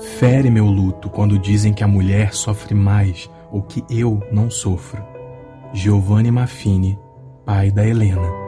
Fere meu luto quando dizem que a mulher sofre mais ou que eu não sofro. Giovanni Maffini, pai da Helena.